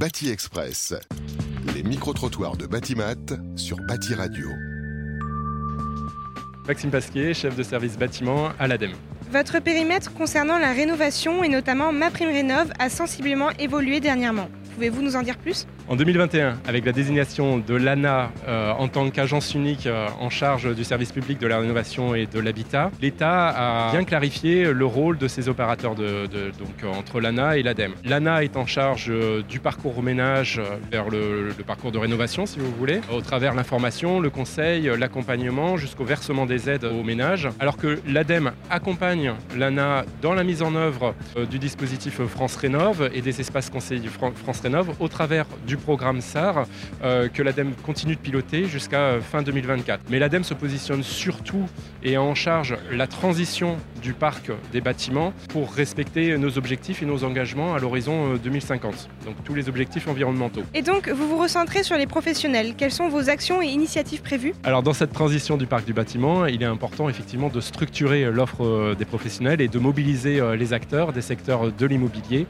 Bâti Express. Les micro-trottoirs de Batimat sur Bâti Radio. Maxime Pasquier, chef de service bâtiment à l'ADEME. Votre périmètre concernant la rénovation et notamment MaPrimeRénov a sensiblement évolué dernièrement. Pouvez-vous nous en dire plus? En 2021, avec la désignation de l'ANA euh, en tant qu'agence unique euh, en charge du service public de la rénovation et de l'habitat, l'État a bien clarifié le rôle de ces opérateurs de, donc, euh, entre l'ANA et l'ADEME. L'ANA est en charge du parcours au ménage vers le, parcours de rénovation, si vous voulez, au travers l'information, le conseil, l'accompagnement jusqu'au versement des aides aux ménages, alors que l'ADEME accompagne l'ANA dans la mise en œuvre du dispositif France Rénov et des espaces conseillers France Rénov au travers du programme SAR euh, que l'ADEME continue de piloter jusqu'à euh, fin 2024. Mais l'ADEME se positionne surtout et en charge la transition du parc des bâtiments pour respecter nos objectifs et nos engagements à l'horizon euh, 2050. Donc tous les objectifs environnementaux. Et donc, vous vous recentrez sur les professionnels. Quelles sont vos actions et initiatives prévues? Alors dans cette transition du parc du bâtiment, il est important effectivement de structurer euh, l'offre euh, des professionnels et de mobiliser euh, les acteurs des secteurs de l'immobilier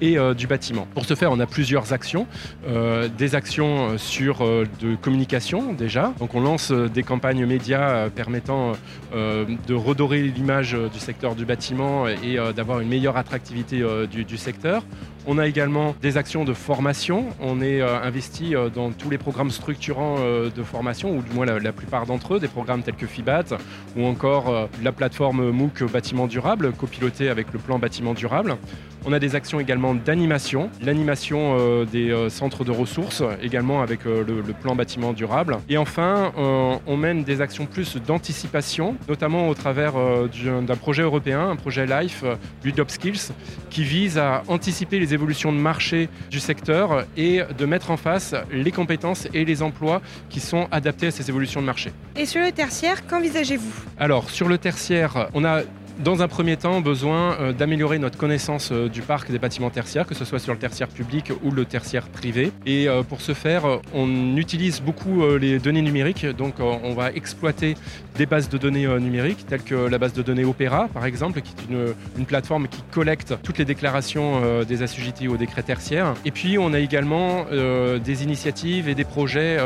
et euh, du bâtiment. Pour ce faire, on a plusieurs actions. Euh, des actions euh, sur euh, de communication déjà. Donc on lance des campagnes médias permettant de redorer l'image du secteur du bâtiment et d'avoir une meilleure attractivité du secteur. On a également des actions de formation. On est euh, investi euh, dans tous les programmes structurants euh, de formation, ou du moins la, plupart d'entre eux, des programmes tels que FIBAT ou encore la plateforme MOOC Bâtiment Durable, copilotée avec le plan Bâtiment Durable. On a des actions également d'animation, l'animation des centres de ressources, également avec le, plan bâtiment durable. Et enfin, on mène des actions plus d'anticipation, notamment au travers du- d'un projet européen, un projet LIFE, Build Up Skills, qui vise à anticiper les évolutions de marché du secteur et de mettre en face les compétences et les emplois qui sont adaptés à ces évolutions de marché. Et sur le tertiaire, qu'envisagez-vous? Alors, sur le tertiaire, on a dans un premier temps besoin euh, d'améliorer notre connaissance euh, du parc des bâtiments tertiaires, que ce soit sur le tertiaire public ou le tertiaire privé. Et euh, pour ce faire, on utilise beaucoup les données numériques. Donc, on va exploiter des bases de données numériques, telles que la base de données Opera, par exemple, qui est une, plateforme qui collecte toutes les déclarations des assujettis au décret tertiaire. Et puis, on a également des initiatives et des projets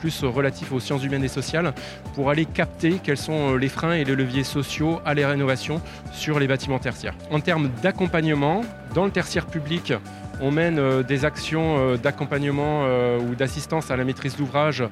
plus relatifs aux sciences humaines et sociales pour aller capter quels sont les freins et les leviers sociaux à les rénovations sur les bâtiments tertiaires. En termes d'accompagnement, dans le tertiaire public, on mène euh, des actions euh, d'accompagnement euh, ou d'assistance à la maîtrise d'ouvrage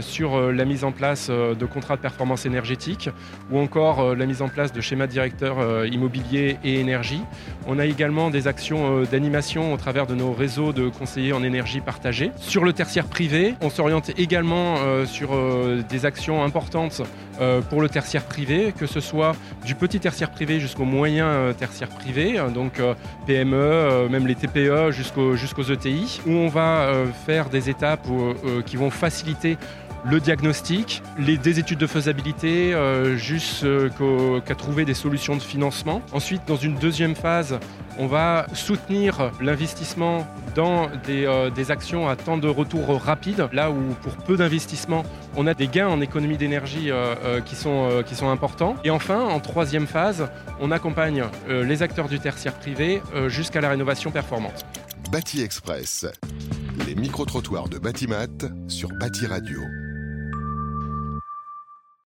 sur la mise en place de contrats de performance énergétique ou encore la mise en place de schémas directeurs immobilier et énergie. On a également des actions d'animation au travers de nos réseaux de conseillers en énergie partagée. Sur le tertiaire privé, on s'oriente également sur des actions importantes euh, pour le tertiaire privé, que ce soit du petit tertiaire privé jusqu'au moyen euh, tertiaire privé, euh, donc euh, PME, même les TPE jusqu'au- jusqu'aux ETI, où on va faire des étapes qui vont faciliter le diagnostic, les, des études de faisabilité, euh, jusqu'au- qu'à trouver des solutions de financement. Ensuite, dans une deuxième phase, on va soutenir l'investissement dans des, euh, actions à temps de retour rapide, là où pour peu d'investissement, on a des gains en économie d'énergie euh, euh, qui, sont, euh, qui sont importants. Et enfin, en troisième phase, on accompagne euh, les acteurs du tertiaire privé euh, jusqu'à la rénovation performante. Bâti Express. Les micro-trottoirs de Batimat sur Bâti Radio.